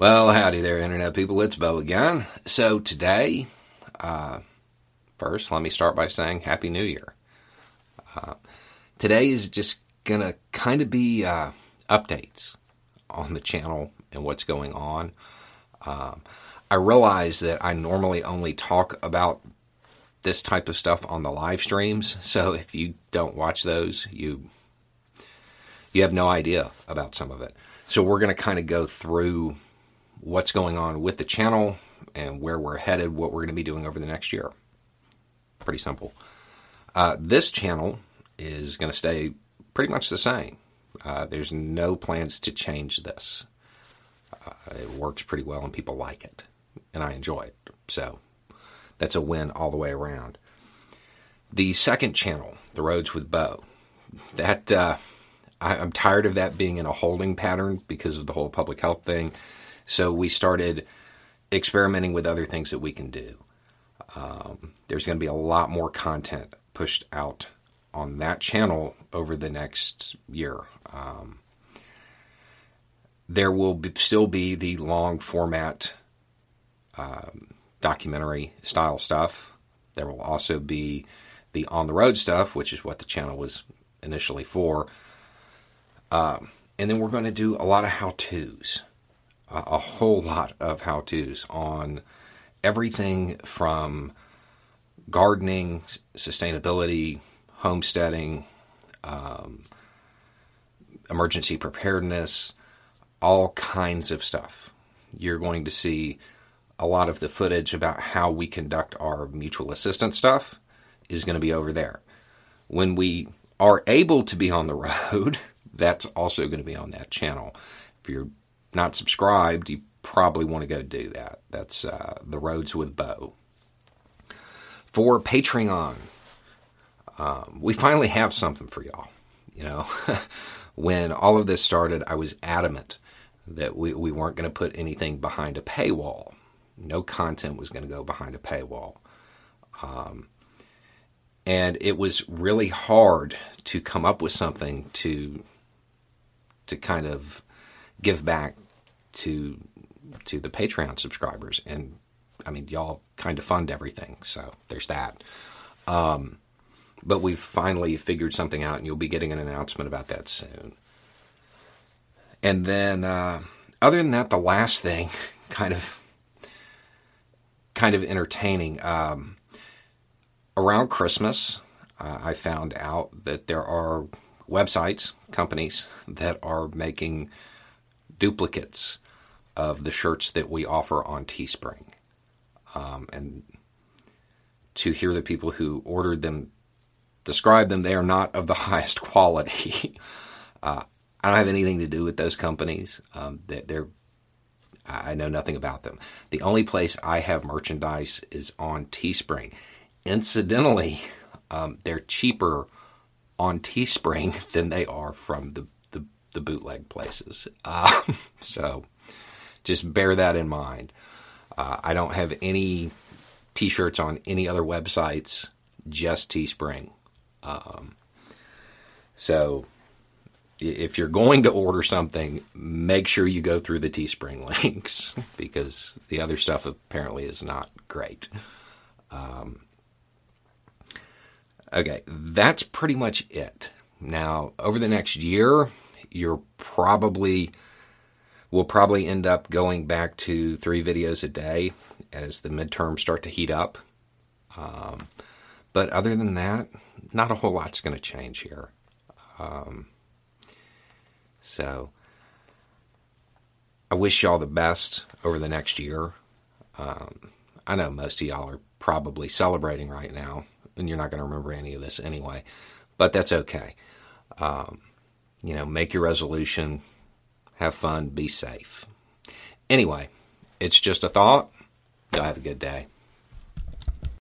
Well, howdy there, Internet people. It's Bo again. So today, uh, first, let me start by saying Happy New Year. Uh, today is just going to kind of be uh, updates on the channel and what's going on. Um, I realize that I normally only talk about this type of stuff on the live streams, so if you don't watch those, you you have no idea about some of it. So we're going to kind of go through what's going on with the channel and where we're headed, what we're going to be doing over the next year. Pretty simple. Uh, this channel is going to stay pretty much the same. Uh, there's no plans to change this. Uh, it works pretty well and people like it, and I enjoy it. So that's a win all the way around. The second channel, The Roads with Bo, that uh, I, I'm tired of that being in a holding pattern because of the whole public health thing. So we started experimenting with other things that we can do. Um, there's going to be a lot more content pushed out on that channel over the next year. Um, there will be, still be the long format um, documentary style stuff. There will also be the on the road stuff, which is what the channel was initially for. Um, and then we're going to do a lot of how to's, a, whole lot of how to's on everything from gardening, sustainability, homesteading, um, emergency preparedness, all kinds of stuff. You're going to see a lot of the footage about how we conduct our mutual assistance stuff is going to be over there. When we are able to be on the road, that's also going to be on that channel. If you're not subscribed, you probably want to go do that. That's uh, The Roads with Bo. For Patreon, um, we finally have something for y'all. You know, when all of this started, I was adamant that we, we weren't going to put anything behind a paywall. No content was going to go behind a paywall. Um, and it was really hard to come up with something to to kind of give back to to the Patreon subscribers. And I mean, y'all kind of fund everything, so there's that. Um, but we've finally figured something out, and you'll be getting an announcement about that soon. And then, uh, other than that, the last thing, kind of, kind of entertaining. Um, around Christmas, uh, I found out that there are websites, companies that are making duplicates of the shirts that we offer on Teespring. Um, and to hear the people who ordered them describe them, they are not of the highest quality. uh, I don't have anything to do with those companies. Um, they, they're I know nothing about them. The only place I have merchandise is on Teespring. Incidentally, um, they're cheaper on Teespring than they are from the the, bootleg places. Uh, so just bear that in mind. Uh, I don't have any T-shirts on any other websites, just Teespring. Um, so if you're going to order something, make sure you go through the Teespring links because the other stuff apparently is not great. Um, okay, that's pretty much it. Now, over the next year, you're probably we'll probably end up going back to three videos a day as the midterms start to heat up. Um, but other than that, not a whole lot's going to change here. Um, so I wish y'all the best over the next year. Um, I know most of y'all are probably celebrating right now, and you're not going to remember any of this anyway, but that's okay. Um, you know, make your resolution, have fun, be safe. Anyway, it's just a thought. Y'all have a good day.